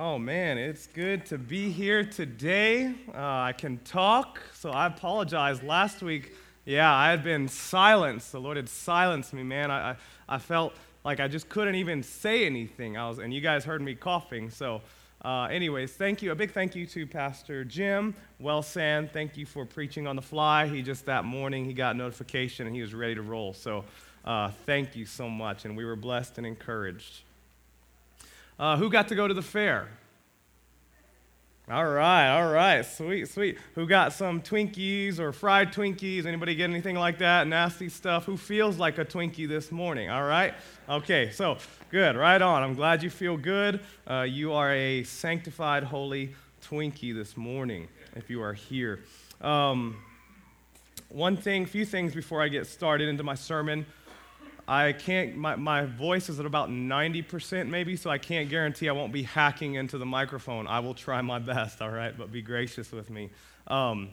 Oh man, it's good to be here today. Uh, I can talk, so I apologize. Last week, yeah, I had been silenced. The Lord had silenced me, man. I, I, I felt like I just couldn't even say anything. I was, and you guys heard me coughing. So, uh, anyways, thank you. A big thank you to Pastor Jim Wellsand. Thank you for preaching on the fly. He just that morning he got notification and he was ready to roll. So, uh, thank you so much, and we were blessed and encouraged. Uh, who got to go to the fair? All right, all right, sweet, sweet. Who got some Twinkies or fried Twinkies? Anybody get anything like that? Nasty stuff? Who feels like a Twinkie this morning? All right? Okay, so good, right on. I'm glad you feel good. Uh, you are a sanctified, holy Twinkie this morning if you are here. Um, one thing, few things before I get started into my sermon. I can't, my, my voice is at about 90% maybe, so I can't guarantee I won't be hacking into the microphone. I will try my best, all right, but be gracious with me. Um,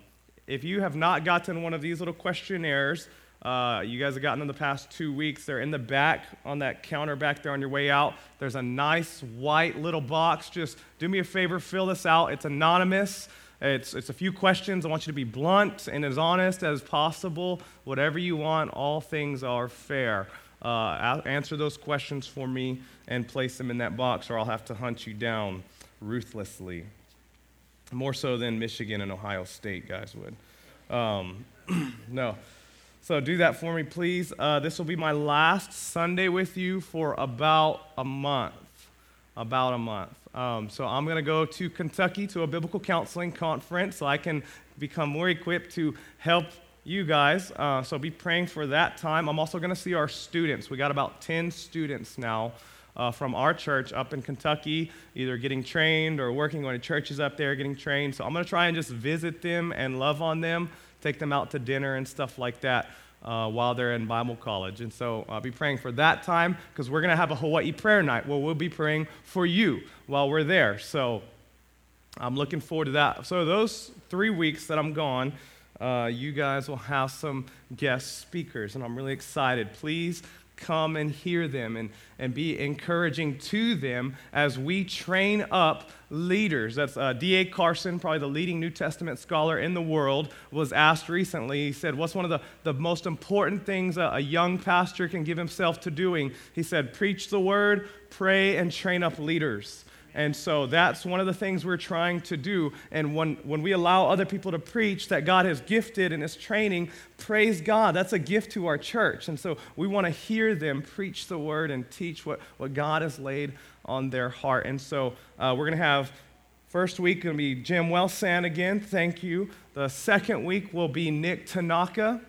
if you have not gotten one of these little questionnaires, uh, you guys have gotten in the past two weeks. They're in the back on that counter back there on your way out. There's a nice white little box. Just do me a favor, fill this out. It's anonymous. It's, it's a few questions. I want you to be blunt and as honest as possible. Whatever you want, all things are fair uh, answer those questions for me and place them in that box, or I'll have to hunt you down ruthlessly. More so than Michigan and Ohio State guys would. Um, no. So do that for me, please. Uh, this will be my last Sunday with you for about a month. About a month. Um, so I'm going to go to Kentucky to a biblical counseling conference so I can become more equipped to help you guys. Uh, so be praying for that time. I'm also going to see our students. We got about 10 students now uh, from our church up in Kentucky, either getting trained or working on churches up there, getting trained. So I'm going to try and just visit them and love on them, take them out to dinner and stuff like that. Uh, while they're in Bible college. And so I'll be praying for that time because we're going to have a Hawaii prayer night where we'll be praying for you while we're there. So I'm looking forward to that. So, those three weeks that I'm gone, uh, you guys will have some guest speakers, and I'm really excited. Please come and hear them and, and be encouraging to them as we train up leaders. That's uh, D.A. Carson, probably the leading New Testament scholar in the world, was asked recently. He said, What's one of the, the most important things a, a young pastor can give himself to doing? He said, Preach the word, pray, and train up leaders. And so that's one of the things we're trying to do. And when, when we allow other people to preach that God has gifted and is training, praise God, that's a gift to our church. And so we want to hear them preach the word and teach what, what God has laid on their heart. And so uh, we're going to have First week going to be Jim Wellsand again. Thank you. The second week will be Nick Tanaka.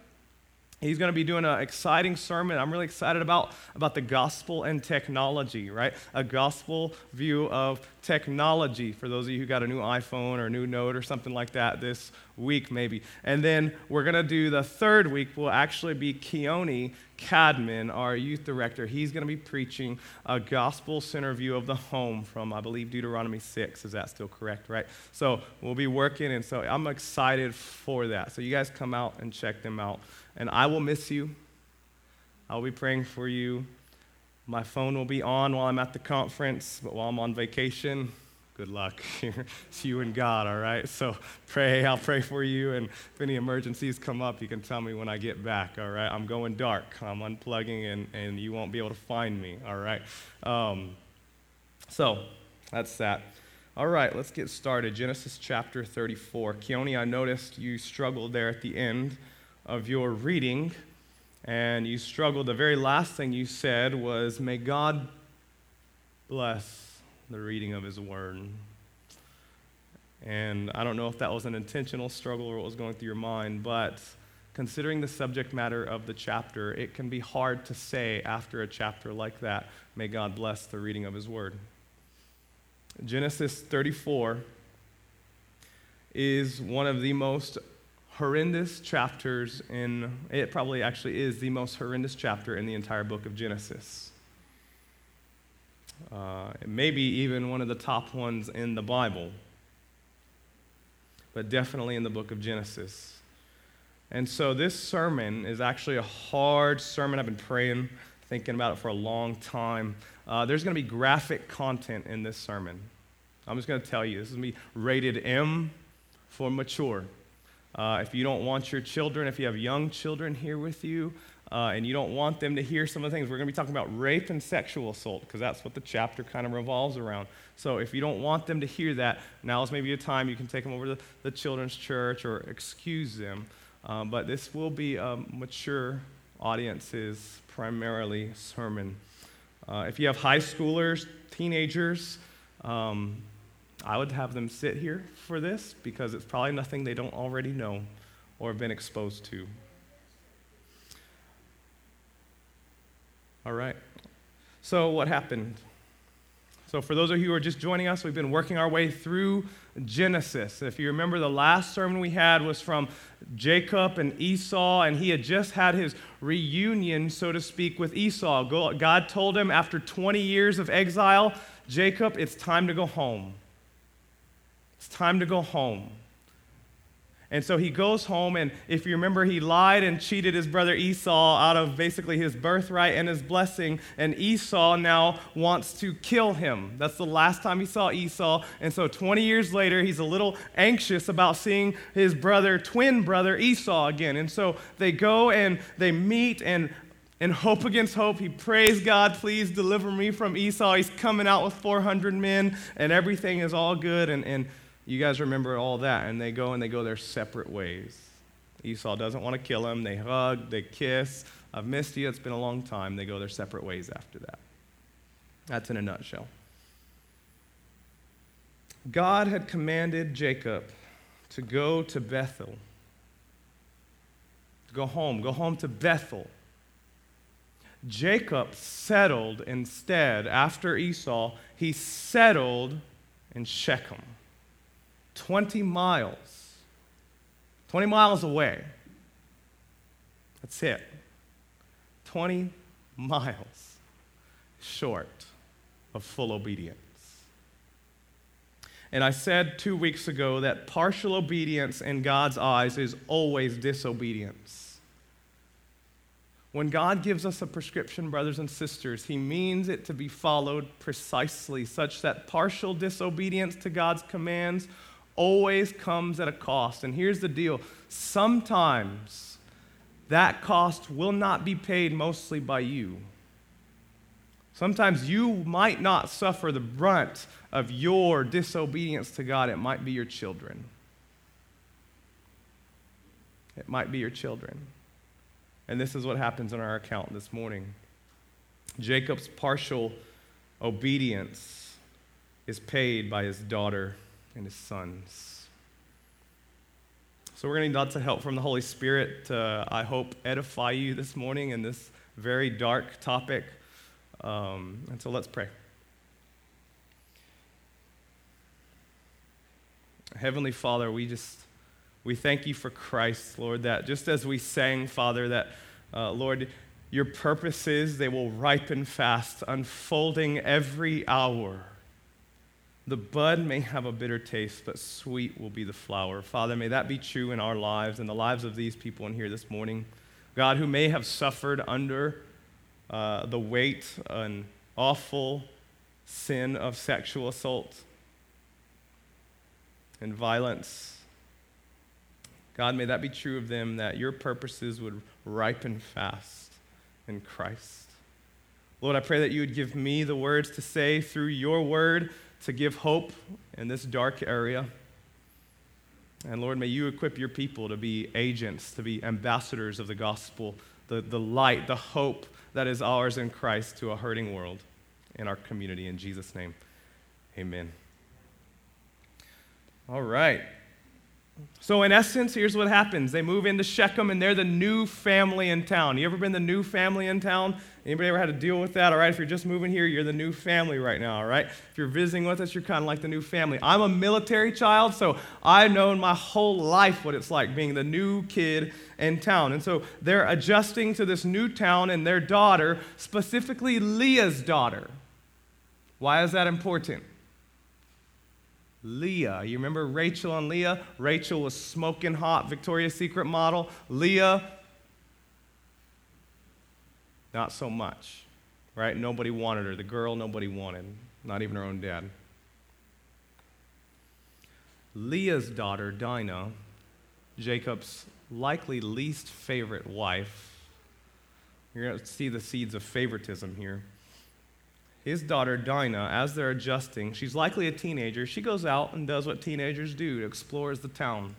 He's going to be doing an exciting sermon. I'm really excited about, about the gospel and technology, right? A gospel view of technology for those of you who got a new iPhone or a new Note or something like that this week, maybe. And then we're going to do the third week, will actually be Keone Cadman, our youth director. He's going to be preaching a gospel center view of the home from, I believe, Deuteronomy 6. Is that still correct, right? So we'll be working, and so I'm excited for that. So you guys come out and check them out and I will miss you. I'll be praying for you. My phone will be on while I'm at the conference, but while I'm on vacation, good luck. it's you and God, all right? So pray. I'll pray for you. And if any emergencies come up, you can tell me when I get back, all right? I'm going dark. I'm unplugging, and, and you won't be able to find me, all right? Um, so that's that. All right, let's get started. Genesis chapter 34. Keone, I noticed you struggled there at the end of your reading and you struggled, the very last thing you said was, May God bless the reading of His Word. And I don't know if that was an intentional struggle or what was going through your mind, but considering the subject matter of the chapter, it can be hard to say after a chapter like that, May God bless the reading of His Word. Genesis 34 is one of the most horrendous chapters in, it probably actually is the most horrendous chapter in the entire book of Genesis. Uh, maybe even one of the top ones in the Bible, but definitely in the book of Genesis. And so this sermon is actually a hard sermon. I've been praying, thinking about it for a long time. Uh, there's going to be graphic content in this sermon. I'm just going to tell you this is going to be rated M for mature. Uh, if you don't want your children, if you have young children here with you, uh, and you don't want them to hear some of the things, we're going to be talking about rape and sexual assault because that's what the chapter kind of revolves around. So if you don't want them to hear that, now is maybe a time you can take them over to the children's church or excuse them. Um, but this will be a mature audience's primarily sermon. Uh, if you have high schoolers, teenagers, um, I would have them sit here for this because it's probably nothing they don't already know or have been exposed to. All right. So, what happened? So, for those of you who are just joining us, we've been working our way through Genesis. If you remember, the last sermon we had was from Jacob and Esau, and he had just had his reunion, so to speak, with Esau. God told him after 20 years of exile, Jacob, it's time to go home. It's time to go home. And so he goes home, and if you remember, he lied and cheated his brother Esau out of basically his birthright and his blessing. And Esau now wants to kill him. That's the last time he saw Esau. And so 20 years later, he's a little anxious about seeing his brother, twin brother Esau again. And so they go and they meet, and in hope against hope, he prays God, please deliver me from Esau. He's coming out with 400 men, and everything is all good. And, and you guys remember all that. And they go and they go their separate ways. Esau doesn't want to kill him. They hug, they kiss. I've missed you. It's been a long time. They go their separate ways after that. That's in a nutshell. God had commanded Jacob to go to Bethel, to go home, go home to Bethel. Jacob settled instead, after Esau, he settled in Shechem. 20 miles. 20 miles away. That's it. 20 miles short of full obedience. And I said two weeks ago that partial obedience in God's eyes is always disobedience. When God gives us a prescription, brothers and sisters, He means it to be followed precisely, such that partial disobedience to God's commands always comes at a cost. And here's the deal sometimes that cost will not be paid mostly by you. Sometimes you might not suffer the brunt of your disobedience to God, it might be your children. It might be your children. And this is what happens in our account this morning. Jacob's partial obedience is paid by his daughter and his sons. So, we're going to need lots of help from the Holy Spirit to, I hope, edify you this morning in this very dark topic. Um, and so, let's pray. Heavenly Father, we just we thank you for Christ, Lord, that just as we sang, Father, that uh, Lord, your purposes they will ripen fast, unfolding every hour. The bud may have a bitter taste, but sweet will be the flower. Father, may that be true in our lives and the lives of these people in here this morning. God, who may have suffered under uh, the weight and awful sin of sexual assault and violence. God, may that be true of them, that your purposes would ripen fast in Christ. Lord, I pray that you would give me the words to say through your word to give hope in this dark area. And Lord, may you equip your people to be agents, to be ambassadors of the gospel, the, the light, the hope that is ours in Christ to a hurting world in our community. In Jesus' name, amen. All right. So, in essence, here's what happens. They move into Shechem and they're the new family in town. You ever been the new family in town? Anybody ever had to deal with that? All right, if you're just moving here, you're the new family right now, all right? If you're visiting with us, you're kind of like the new family. I'm a military child, so I've known my whole life what it's like being the new kid in town. And so they're adjusting to this new town and their daughter, specifically Leah's daughter. Why is that important? Leah. You remember Rachel and Leah? Rachel was smoking hot Victoria's Secret model. Leah, not so much, right? Nobody wanted her. The girl, nobody wanted, not even her own dad. Leah's daughter, Dinah, Jacob's likely least favorite wife. You're going to see the seeds of favoritism here. His daughter, Dinah, as they're adjusting, she's likely a teenager. She goes out and does what teenagers do, explores the town.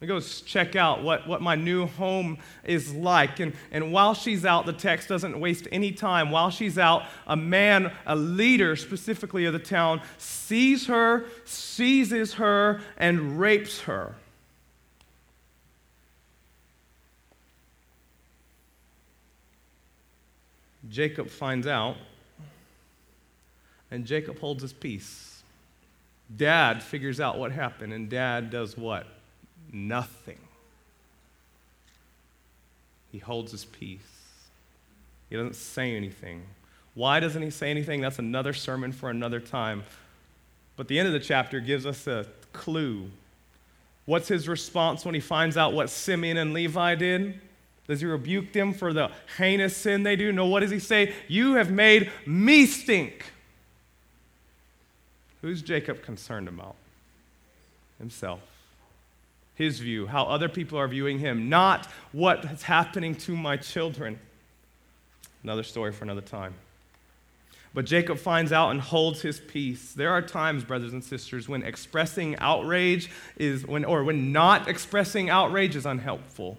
She goes check out what, what my new home is like. And, and while she's out, the text doesn't waste any time. While she's out, a man, a leader specifically of the town, sees her, seizes her, and rapes her. Jacob finds out, and Jacob holds his peace. Dad figures out what happened, and dad does what? Nothing. He holds his peace. He doesn't say anything. Why doesn't he say anything? That's another sermon for another time. But the end of the chapter gives us a clue. What's his response when he finds out what Simeon and Levi did? Does he rebuke them for the heinous sin they do? No, what does he say? You have made me stink. Who's Jacob concerned about? Himself. His view, how other people are viewing him, not what is happening to my children. Another story for another time. But Jacob finds out and holds his peace. There are times, brothers and sisters, when expressing outrage is when or when not expressing outrage is unhelpful.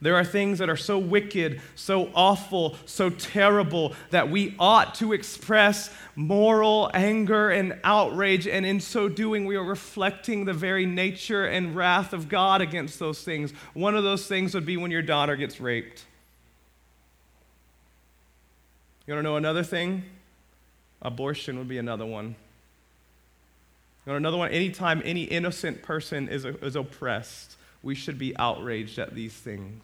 There are things that are so wicked, so awful, so terrible that we ought to express moral anger and outrage, and in so doing, we are reflecting the very nature and wrath of God against those things. One of those things would be when your daughter gets raped. You want to know another thing? Abortion would be another one. You know another one? Anytime any innocent person is, is oppressed we should be outraged at these things.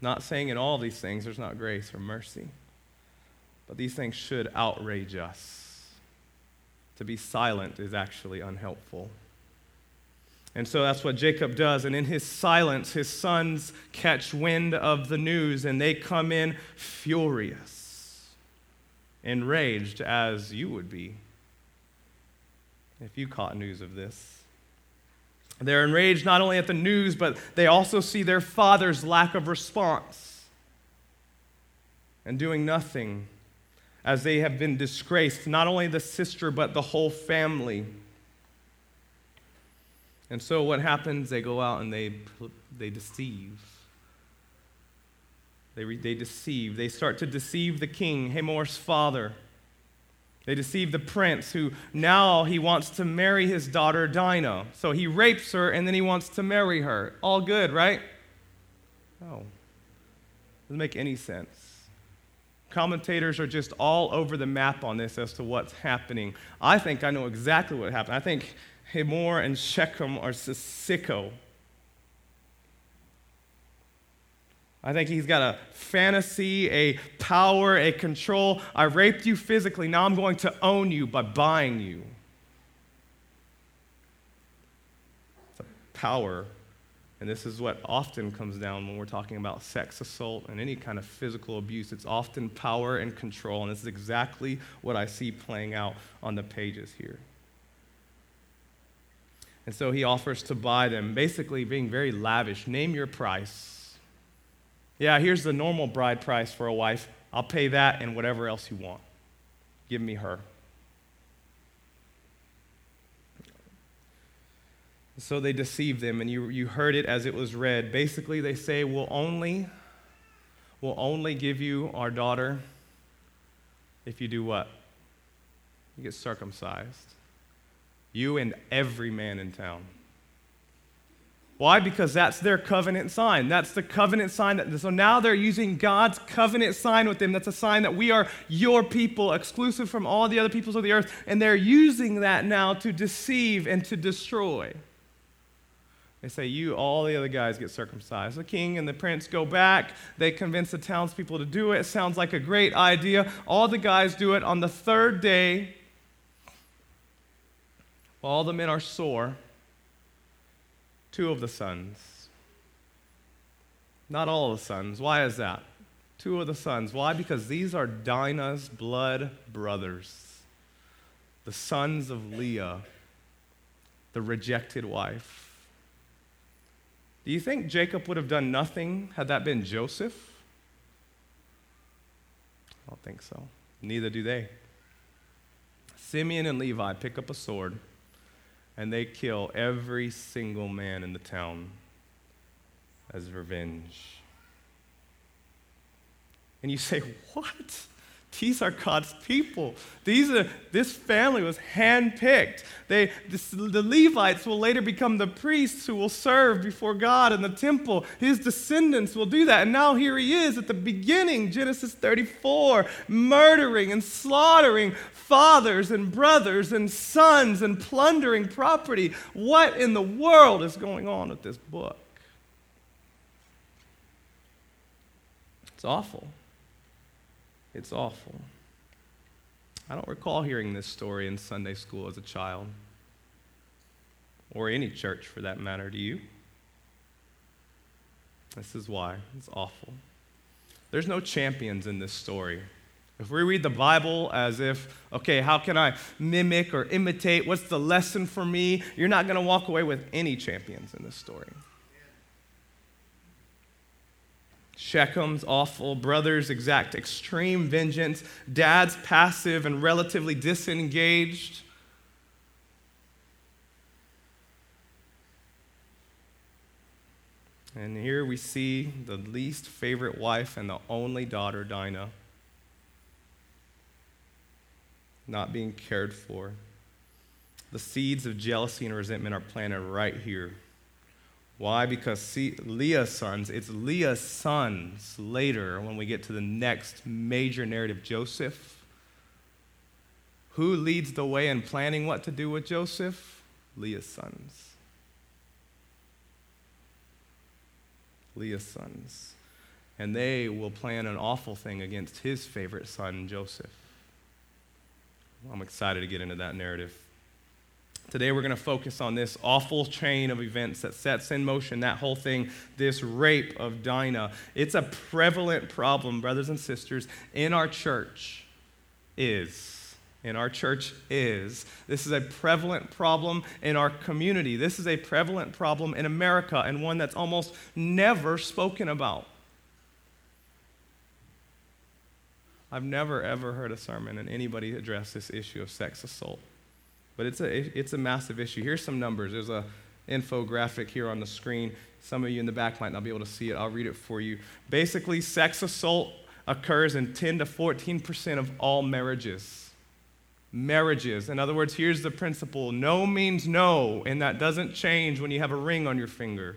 Not saying in all these things there's not grace or mercy, but these things should outrage us. To be silent is actually unhelpful. And so that's what Jacob does. And in his silence, his sons catch wind of the news and they come in furious, enraged, as you would be if you caught news of this. They're enraged not only at the news, but they also see their father's lack of response and doing nothing as they have been disgraced, not only the sister, but the whole family. And so what happens? They go out and they, they deceive. They, they deceive. They start to deceive the king, Hamor's father. They deceive the prince who now he wants to marry his daughter Dinah. So he rapes her and then he wants to marry her. All good, right? No. Doesn't make any sense. Commentators are just all over the map on this as to what's happening. I think I know exactly what happened. I think Hamor and Shechem are sicko. I think he's got a fantasy, a power, a control. I raped you physically. Now I'm going to own you by buying you. It's a power. And this is what often comes down when we're talking about sex assault and any kind of physical abuse. It's often power and control. And this is exactly what I see playing out on the pages here. And so he offers to buy them, basically being very lavish. Name your price. Yeah, here's the normal bride price for a wife. I'll pay that and whatever else you want. Give me her. So they deceive them, and you, you heard it as it was read. Basically, they say, We'll only, we'll only give you our daughter if you do what? You get circumcised. You and every man in town. Why? Because that's their covenant sign. That's the covenant sign. That, so now they're using God's covenant sign with them. That's a sign that we are your people, exclusive from all the other peoples of the earth. And they're using that now to deceive and to destroy. They say, You, all the other guys get circumcised. The king and the prince go back. They convince the townspeople to do it. It sounds like a great idea. All the guys do it on the third day. All the men are sore two of the sons. Not all of the sons. Why is that? Two of the sons. Why? Because these are Dinah's blood brothers. the sons of Leah, the rejected wife. Do you think Jacob would have done nothing had that been Joseph? I don't think so. Neither do they. Simeon and Levi pick up a sword and they kill every single man in the town as revenge. And you say, What? These are God's people. These are, this family was handpicked. They, this, the Levites will later become the priests who will serve before God in the temple. His descendants will do that. And now here he is at the beginning, Genesis 34, murdering and slaughtering fathers and brothers and sons and plundering property. What in the world is going on with this book? It's awful. It's awful. I don't recall hearing this story in Sunday school as a child, or any church for that matter. Do you? This is why. It's awful. There's no champions in this story. If we read the Bible as if, okay, how can I mimic or imitate? What's the lesson for me? You're not going to walk away with any champions in this story. Shechem's awful, brothers exact extreme vengeance, dad's passive and relatively disengaged. And here we see the least favorite wife and the only daughter, Dinah, not being cared for. The seeds of jealousy and resentment are planted right here why? Because see, Leah's sons, it's Leah's sons later when we get to the next major narrative, Joseph. Who leads the way in planning what to do with Joseph? Leah's sons. Leah's sons. And they will plan an awful thing against his favorite son, Joseph. I'm excited to get into that narrative. Today, we're going to focus on this awful chain of events that sets in motion that whole thing, this rape of Dinah. It's a prevalent problem, brothers and sisters, in our church. Is. In our church is. This is a prevalent problem in our community. This is a prevalent problem in America and one that's almost never spoken about. I've never, ever heard a sermon and anybody address this issue of sex assault. But it's a, it's a massive issue. Here's some numbers. There's a infographic here on the screen. Some of you in the back might not be able to see it. I'll read it for you. Basically, sex assault occurs in 10 to 14% of all marriages. Marriages. In other words, here's the principle no means no, and that doesn't change when you have a ring on your finger.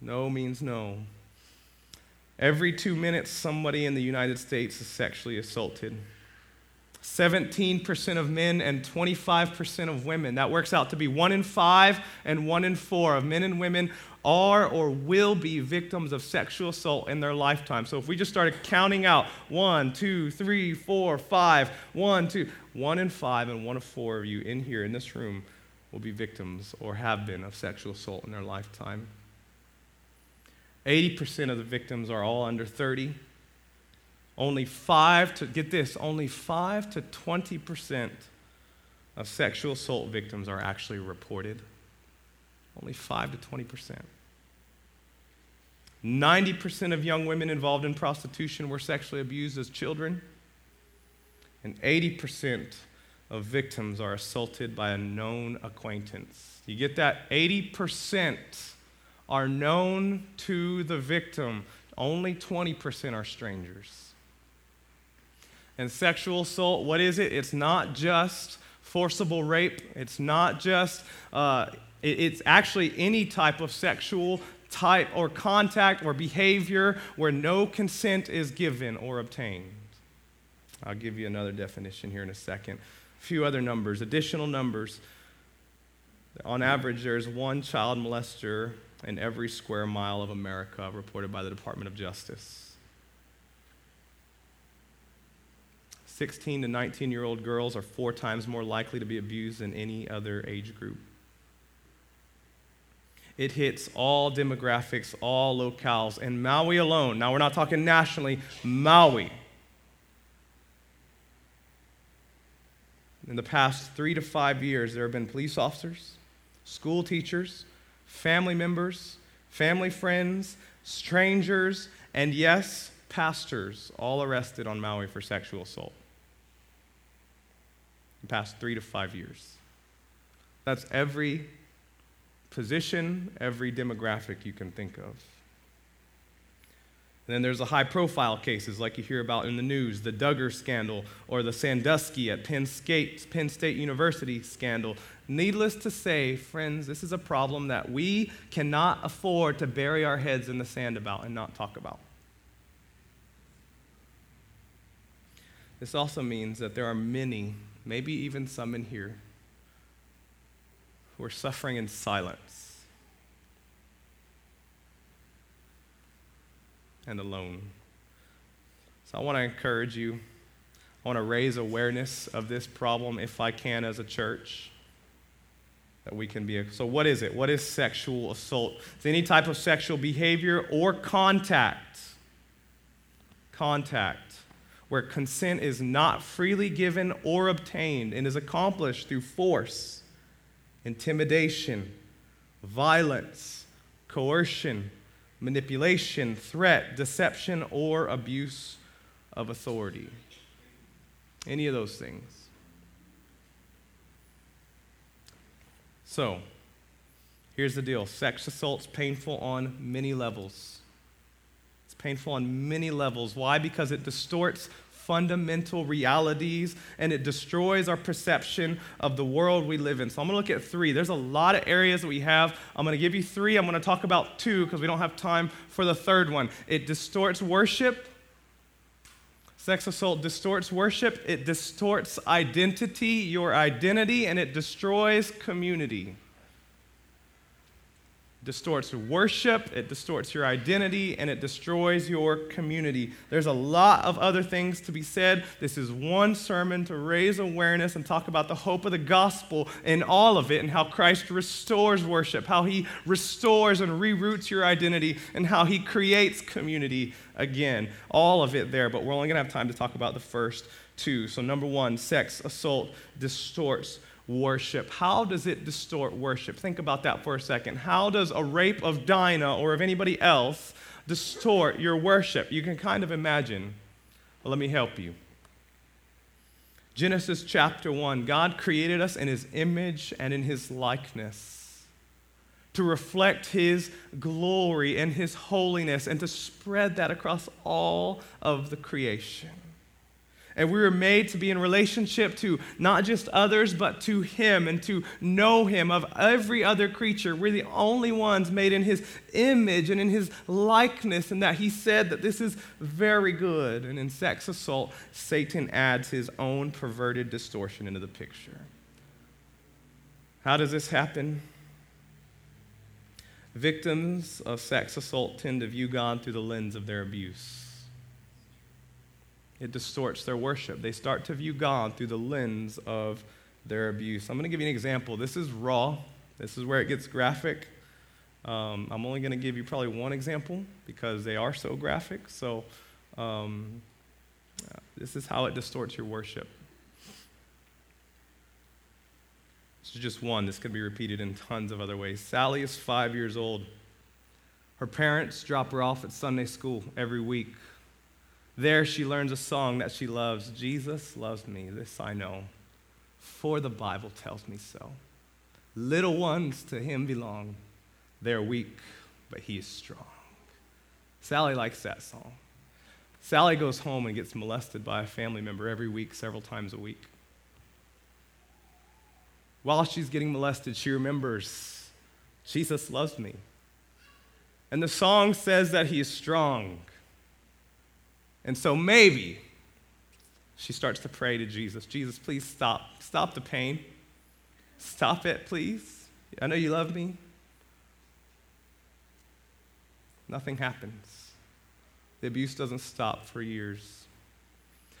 No means no. Every two minutes, somebody in the United States is sexually assaulted. 17% of men and 25% of women. That works out to be one in five and one in four of men and women are or will be victims of sexual assault in their lifetime. So if we just started counting out one, two, three, four, five, one, two, one in five and one of four of you in here in this room will be victims or have been of sexual assault in their lifetime. 80% of the victims are all under 30. Only 5 to, get this, only 5 to 20% of sexual assault victims are actually reported. Only 5 to 20%. 90% of young women involved in prostitution were sexually abused as children. And 80% of victims are assaulted by a known acquaintance. You get that? 80% are known to the victim, only 20% are strangers and sexual assault, what is it? It's not just forcible rape, it's not just, uh, it, it's actually any type of sexual type or contact or behavior where no consent is given or obtained. I'll give you another definition here in a second. A few other numbers, additional numbers. On average, there's one child molester in every square mile of America, reported by the Department of Justice. 16 to 19 year old girls are four times more likely to be abused than any other age group. It hits all demographics, all locales, and Maui alone. Now, we're not talking nationally, Maui. in the past three to five years, there have been police officers, school teachers, family members, family friends, strangers, and yes, pastors all arrested on Maui for sexual assault the past three to five years. That's every position, every demographic you can think of. And then there's the high profile cases like you hear about in the news, the Duggar scandal or the Sandusky at Penn State, Penn State University scandal. Needless to say, friends, this is a problem that we cannot afford to bury our heads in the sand about and not talk about. This also means that there are many, maybe even some in here, who are suffering in silence and alone. So I want to encourage you. I want to raise awareness of this problem if I can as a church. That we can be. So, what is it? What is sexual assault? It's any type of sexual behavior or contact. Contact where consent is not freely given or obtained and is accomplished through force, intimidation, violence, coercion, manipulation, threat, deception, or abuse of authority. Any of those things. So, here's the deal sex assault's painful on many levels. Painful on many levels. Why? Because it distorts fundamental realities and it destroys our perception of the world we live in. So I'm going to look at three. There's a lot of areas that we have. I'm going to give you three. I'm going to talk about two because we don't have time for the third one. It distorts worship. Sex assault distorts worship, it distorts identity, your identity, and it destroys community distorts worship, it distorts your identity, and it destroys your community. There's a lot of other things to be said. This is one sermon to raise awareness and talk about the hope of the gospel in all of it and how Christ restores worship, how he restores and reroutes your identity, and how he creates community again. All of it there, but we're only going to have time to talk about the first two. So, number one, sex assault distorts worship. How does it distort worship? Think about that for a second. How does a rape of Dinah or of anybody else distort your worship? You can kind of imagine. Well, let me help you. Genesis chapter 1 God created us in his image and in his likeness to reflect his glory and his holiness and to spread that across all of the creation. And we were made to be in relationship to not just others, but to Him and to know Him of every other creature. We're the only ones made in His image and in His likeness, and that He said that this is very good. And in sex assault, Satan adds his own perverted distortion into the picture. How does this happen? Victims of sex assault tend to view God through the lens of their abuse it distorts their worship. They start to view God through the lens of their abuse. I'm going to give you an example. This is raw, this is where it gets graphic. Um, I'm only going to give you probably one example because they are so graphic. So, um, this is how it distorts your worship. This is just one. This could be repeated in tons of other ways. Sally is five years old. Her parents drop her off at Sunday school every week. There she learns a song that she loves Jesus loves me, this I know, for the Bible tells me so. Little ones to him belong. They're weak, but he is strong. Sally likes that song. Sally goes home and gets molested by a family member every week, several times a week. While she's getting molested, she remembers Jesus loves me. And the song says that he is strong. And so maybe she starts to pray to Jesus Jesus, please stop. Stop the pain. Stop it, please. I know you love me. Nothing happens. The abuse doesn't stop for years.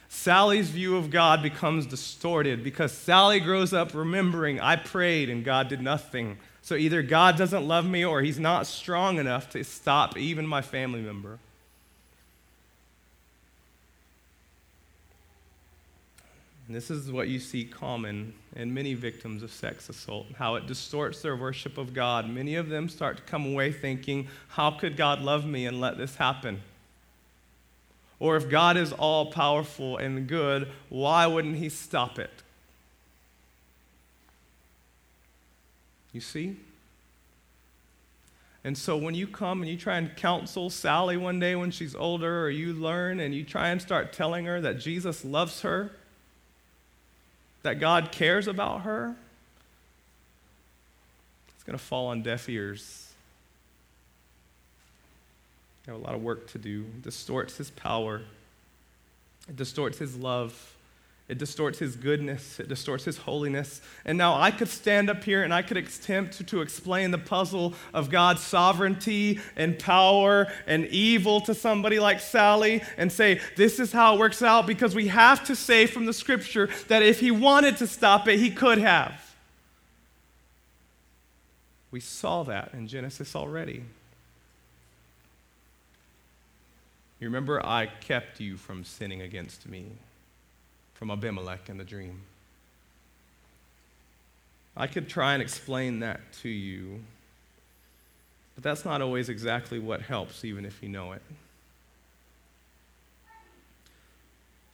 Sally's view of God becomes distorted because Sally grows up remembering, I prayed and God did nothing. So either God doesn't love me or he's not strong enough to stop even my family member. And this is what you see common in many victims of sex assault, how it distorts their worship of God. Many of them start to come away thinking, How could God love me and let this happen? Or if God is all powerful and good, why wouldn't He stop it? You see? And so when you come and you try and counsel Sally one day when she's older, or you learn and you try and start telling her that Jesus loves her, that God cares about her, it's going to fall on deaf ears. You have a lot of work to do. It distorts his power, it distorts his love. It distorts his goodness. It distorts his holiness. And now I could stand up here and I could attempt to, explain the puzzle of God's sovereignty and power and evil to somebody like Sally and say, this is how it works out because we have to say from the scripture that if he wanted to stop it, he could have. We saw that in Genesis already. You remember, I kept you from sinning against me from Abimelech in the dream. I could try and explain that to you, but that's not always exactly what helps, even if you know it.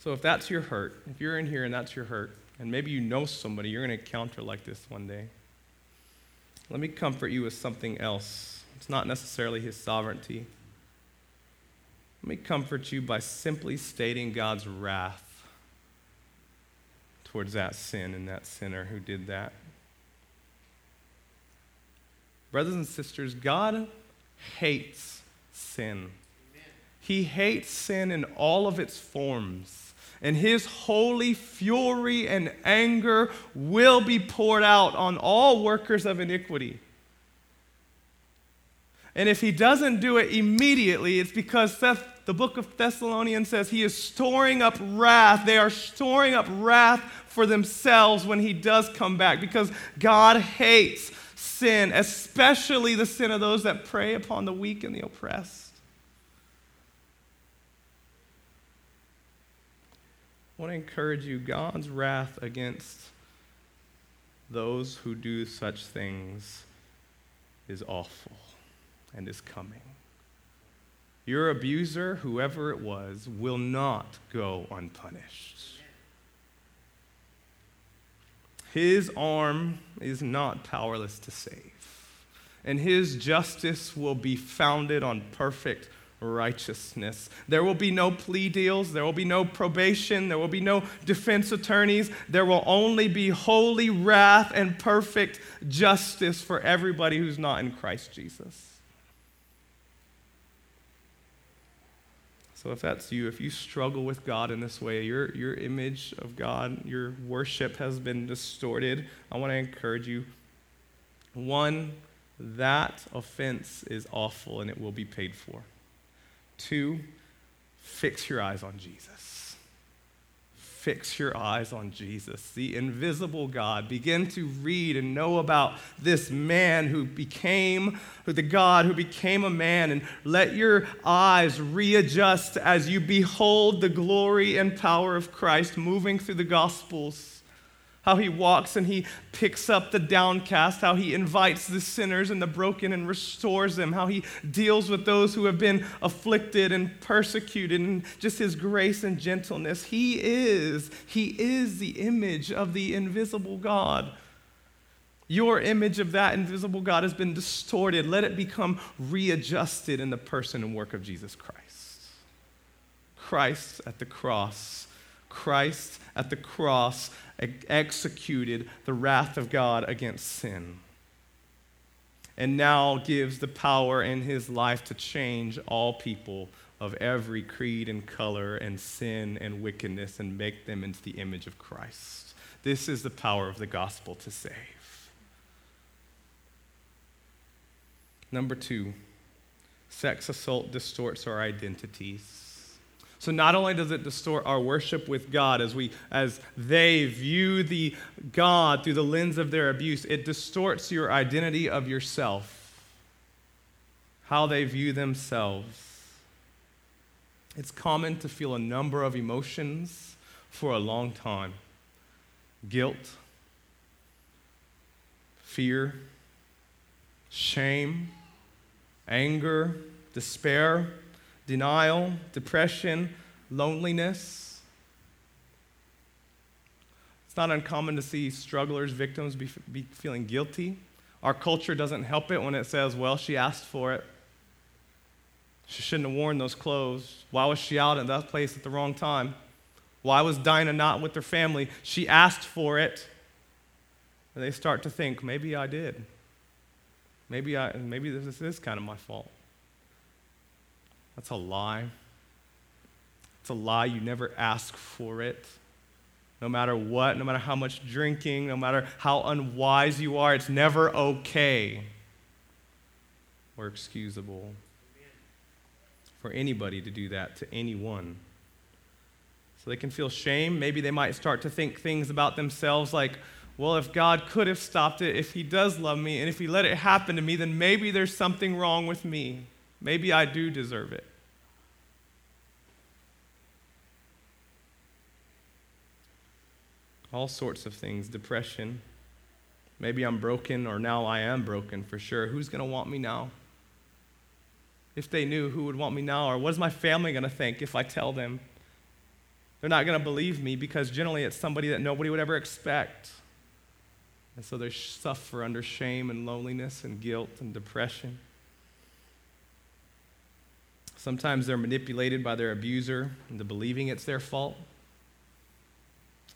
So, if that's your hurt, if you're in here and that's your hurt, and maybe you know somebody you're going to encounter like this one day, let me comfort you with something else. It's not necessarily his sovereignty. Let me comfort you by simply stating God's wrath towards that sin and that sinner who did that. Brothers and sisters, God hates sin. He hates sin in all of its forms. And his holy fury and anger will be poured out on all workers of iniquity. And if he doesn't do it immediately, it's because Seth, the book of Thessalonians says he is storing up wrath. They are storing up wrath for themselves when he does come back because God hates sin, especially the sin of those that prey upon the weak and the oppressed. I want to encourage you God's wrath against those who do such things is awful and is coming. Your abuser, whoever it was, will not go unpunished. His arm is not powerless to save, and his justice will be founded on perfect righteousness. There will be no plea deals, there will be no probation, there will be no defense attorneys. There will only be holy wrath and perfect justice for everybody who's not in Christ Jesus. So, if that's you, if you struggle with God in this way, your, your image of God, your worship has been distorted, I want to encourage you. One, that offense is awful and it will be paid for. Two, fix your eyes on Jesus fix your eyes on Jesus, the invisible God. Begin to read and know about this man who became who the God who became a man and let your eyes readjust as you behold the glory and power of Christ moving through the gospels how he walks and he picks up the downcast, how he invites the sinners and the broken and restores them, how he deals with those who have been afflicted and persecuted, and just his grace and gentleness. He is, he is the image of the invisible God. Your image of that invisible God has been distorted. Let it become readjusted in the person and work of Jesus Christ. Christ at the cross. Christ at the cross executed the wrath of God against sin. And now gives the power in his life to change all people of every creed and color and sin and wickedness and make them into the image of Christ. This is the power of the gospel to save. Number two, sex assault distorts our identities. So not only does it distort our worship with God as we as they view the God through the lens of their abuse, it distorts your identity of yourself. How they view themselves. It's common to feel a number of emotions for a long time. guilt, fear, shame, anger, despair, denial, depression, loneliness. It's not uncommon to see strugglers, victims be, be feeling guilty. Our culture doesn't help it when it says, well, she asked for it. She shouldn't have worn those clothes. Why was she out at that place at the wrong time? Why was Dinah not with her family? She asked for it. And they start to think, maybe I did. Maybe, I, maybe this is kind of my fault. That's a lie. It's a lie. You never ask for it. No matter what, no matter how much drinking, no matter how unwise you are, it's never okay or excusable for anybody to do that to anyone. So they can feel shame. Maybe they might start to think things about themselves like, well, if God could have stopped it, if He does love me, and if He let it happen to me, then maybe there's something wrong with me. Maybe I do deserve it. All sorts of things depression. Maybe I'm broken, or now I am broken for sure. Who's going to want me now? If they knew, who would want me now? Or what is my family going to think if I tell them? They're not going to believe me because generally it's somebody that nobody would ever expect. And so they suffer under shame and loneliness and guilt and depression. Sometimes they're manipulated by their abuser into believing it's their fault.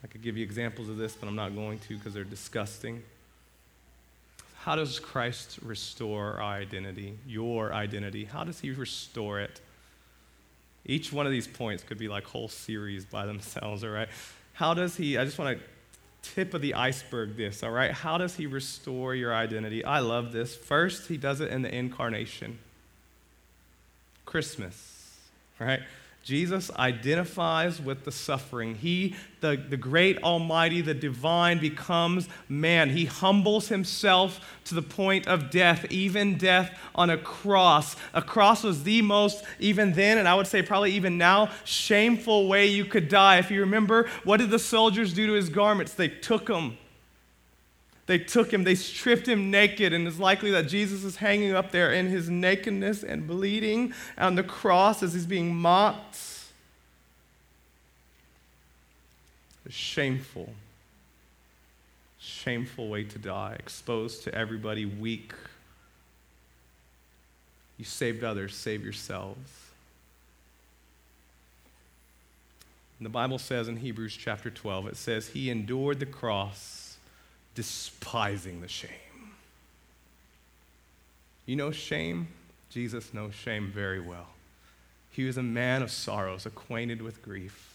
I could give you examples of this, but I'm not going to because they're disgusting. How does Christ restore our identity, your identity? How does he restore it? Each one of these points could be like whole series by themselves, all right? How does he, I just want to tip of the iceberg this, all right? How does he restore your identity? I love this. First, he does it in the incarnation. Christmas, right? Jesus identifies with the suffering. He, the, the great Almighty, the divine, becomes man. He humbles himself to the point of death, even death on a cross. A cross was the most, even then, and I would say probably even now, shameful way you could die. If you remember, what did the soldiers do to his garments? They took them they took him, they stripped him naked, and it's likely that Jesus is hanging up there in his nakedness and bleeding on the cross as he's being mocked. A shameful, shameful way to die, exposed to everybody, weak. You saved others, save yourselves. And the Bible says in Hebrews chapter 12, it says, He endured the cross despising the shame. You know shame? Jesus knows shame very well. He was a man of sorrows, acquainted with grief.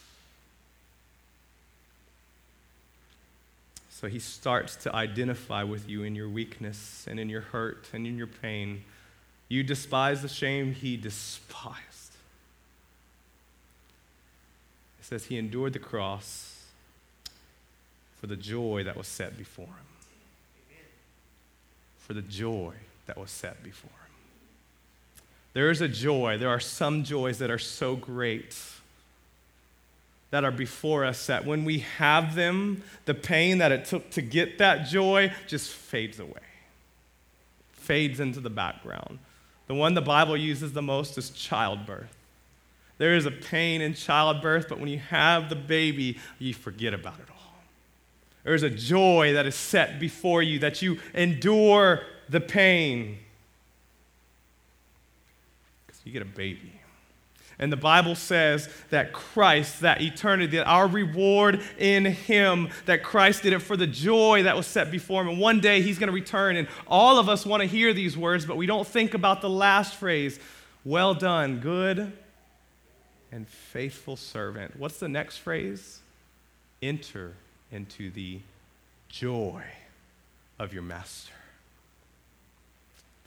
So he starts to identify with you in your weakness and in your hurt and in your pain. You despise the shame he despised. It says he endured the cross for the joy that was set before him. For the joy that was set before him. There is a joy, there are some joys that are so great that are before us that when we have them, the pain that it took to get that joy just fades away, fades into the background. The one the Bible uses the most is childbirth. There is a pain in childbirth, but when you have the baby, you forget about it all. There's a joy that is set before you, that you endure the pain. Because you get a baby. And the Bible says that Christ, that eternity, that our reward in Him, that Christ did it for the joy that was set before Him. And one day He's going to return. And all of us want to hear these words, but we don't think about the last phrase Well done, good and faithful servant. What's the next phrase? Enter into the joy of your master.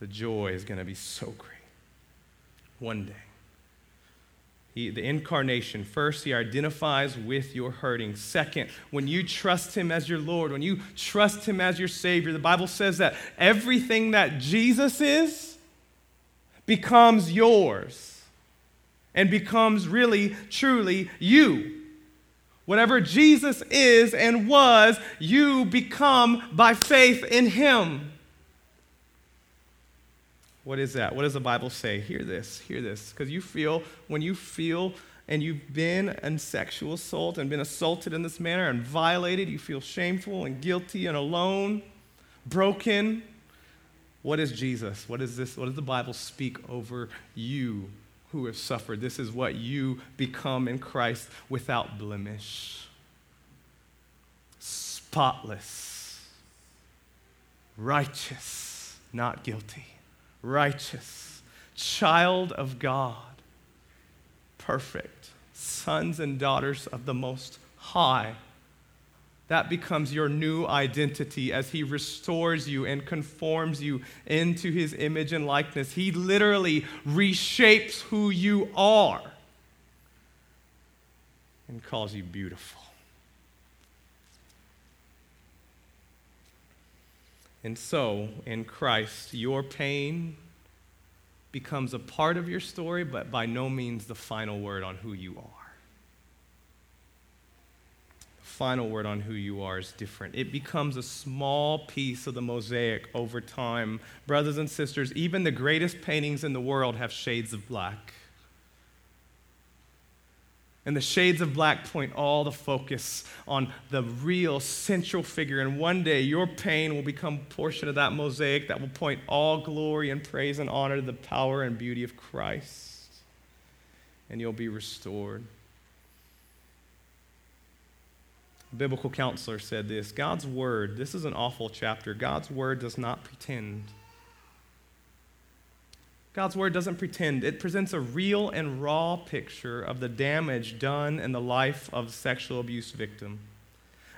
The joy is going to be so great. One day. He, the incarnation, first, he identifies with your hurting. Second, when you trust him as your Lord, when you trust him as your Savior, the Bible says that everything that Jesus is becomes yours and becomes really, truly you. Whatever Jesus is and was, you become by faith in him. What is that? What does the Bible say? Hear this, hear this. Because you feel, when you feel and you've been in sexual assault and been assaulted in this manner and violated, you feel shameful and guilty and alone, broken. What is Jesus? What is this? What does the Bible speak over you who have suffered? This is what you become in Christ without blemish, spotless, righteous, not guilty. Righteous, child of God, perfect, sons and daughters of the Most High. That becomes your new identity as He restores you and conforms you into His image and likeness. He literally reshapes who you are and calls you beautiful. And so, in Christ, your pain becomes a part of your story, but by no means the final word on who you are. The final word on who you are is different. It becomes a small piece of the mosaic over time. Brothers and sisters, even the greatest paintings in the world have shades of black. And the shades of black point all the focus on the real central figure. And one day your pain will become a portion of that mosaic that will point all glory and praise and honor to the power and beauty of Christ. And you'll be restored. A biblical counselor said this God's word, this is an awful chapter. God's word does not pretend. God's word doesn't pretend. It presents a real and raw picture of the damage done in the life of sexual abuse victim.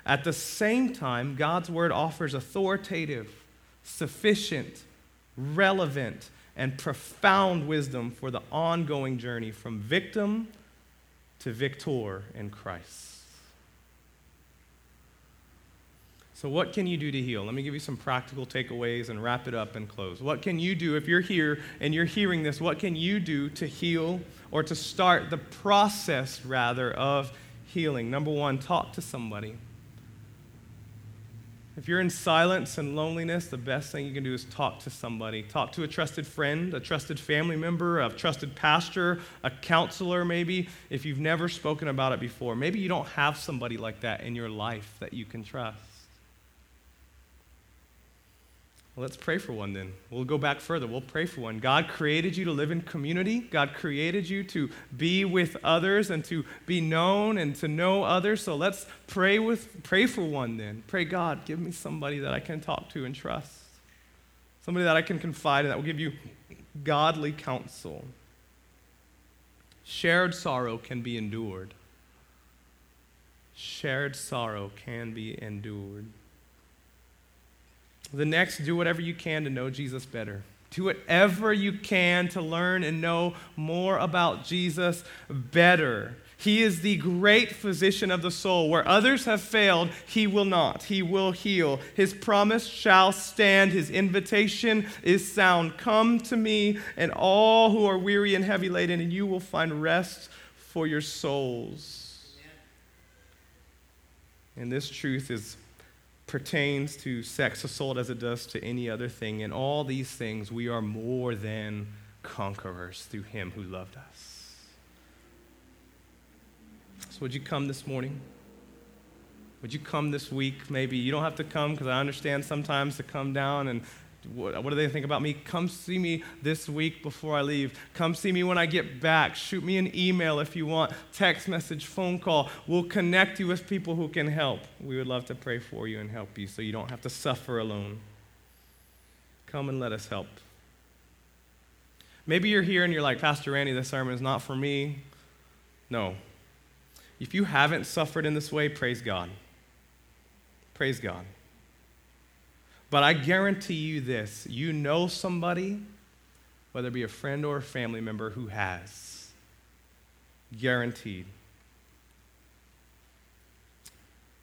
At the same time, God's word offers authoritative, sufficient, relevant, and profound wisdom for the ongoing journey from victim to victor in Christ. So, what can you do to heal? Let me give you some practical takeaways and wrap it up and close. What can you do if you're here and you're hearing this? What can you do to heal or to start the process, rather, of healing? Number one, talk to somebody. If you're in silence and loneliness, the best thing you can do is talk to somebody. Talk to a trusted friend, a trusted family member, a trusted pastor, a counselor, maybe, if you've never spoken about it before. Maybe you don't have somebody like that in your life that you can trust. Well, let's pray for one then. We'll go back further. We'll pray for one. God created you to live in community. God created you to be with others and to be known and to know others. So let's pray with pray for one then. Pray God, give me somebody that I can talk to and trust. Somebody that I can confide in that will give you godly counsel. Shared sorrow can be endured. Shared sorrow can be endured. The next, do whatever you can to know Jesus better. Do whatever you can to learn and know more about Jesus better. He is the great physician of the soul. Where others have failed, he will not. He will heal. His promise shall stand. His invitation is sound. Come to me, and all who are weary and heavy laden, and you will find rest for your souls. And this truth is pertains to sex assault as it does to any other thing. In all these things, we are more than conquerors through him who loved us. So, would you come this morning? Would you come this week? Maybe you don't have to come because I understand sometimes to come down and what, what, do they think about me? Come see me this week before I leave. Come see me when I get back. Shoot me an email if you want, text message, phone call. We'll connect you with people who can help. We would love to pray for you and help you so you don't have to suffer alone. Come and let us help. Maybe you're here and you're like, Pastor Randy, this sermon is not for me. No. If you haven't suffered in this way, praise God. Praise God. But I guarantee you this you know somebody, whether it be a friend or a family member, who has. Guaranteed.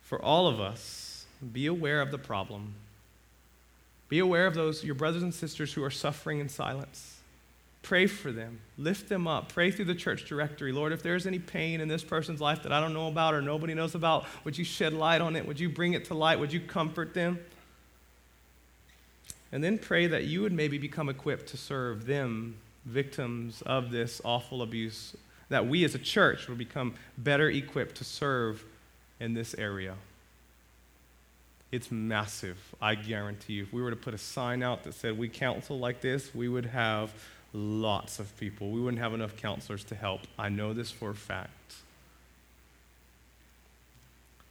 For all of us, be aware of the problem. Be aware of those, your brothers and sisters who are suffering in silence. Pray for them. Lift them up. Pray through the church directory. Lord, if there's any pain in this person's life that I don't know about or nobody knows about, would you shed light on it? Would you bring it to light? Would you comfort them? And then pray that you would maybe become equipped to serve them, victims of this awful abuse, that we as a church would become better equipped to serve in this area. It's massive, I guarantee you. If we were to put a sign out that said we counsel like this, we would have lots of people. We wouldn't have enough counselors to help. I know this for a fact.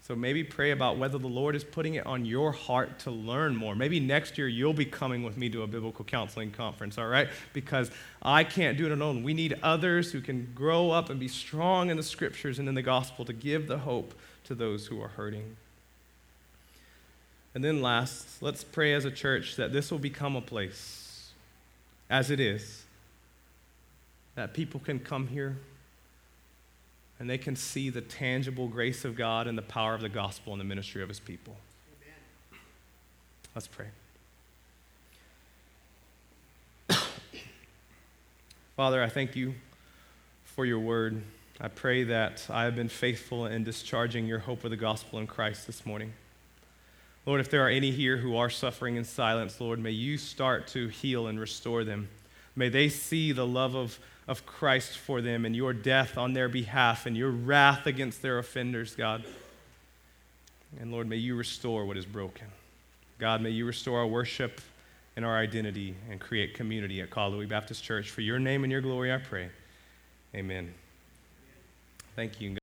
So maybe pray about whether the Lord is putting it on your heart to learn more. Maybe next year you'll be coming with me to a biblical counseling conference, all right? Because I can't do it alone. We need others who can grow up and be strong in the scriptures and in the gospel to give the hope to those who are hurting. And then last, let's pray as a church that this will become a place, as it is, that people can come here and they can see the tangible grace of God and the power of the gospel in the ministry of his people. Amen. Let's pray. Father, I thank you for your word. I pray that I have been faithful in discharging your hope of the gospel in Christ this morning. Lord, if there are any here who are suffering in silence, Lord, may you start to heal and restore them. May they see the love of of Christ for them and your death on their behalf and your wrath against their offenders, God. And Lord, may you restore what is broken. God, may you restore our worship and our identity and create community at Kahului Baptist Church. For your name and your glory, I pray. Amen. Thank you.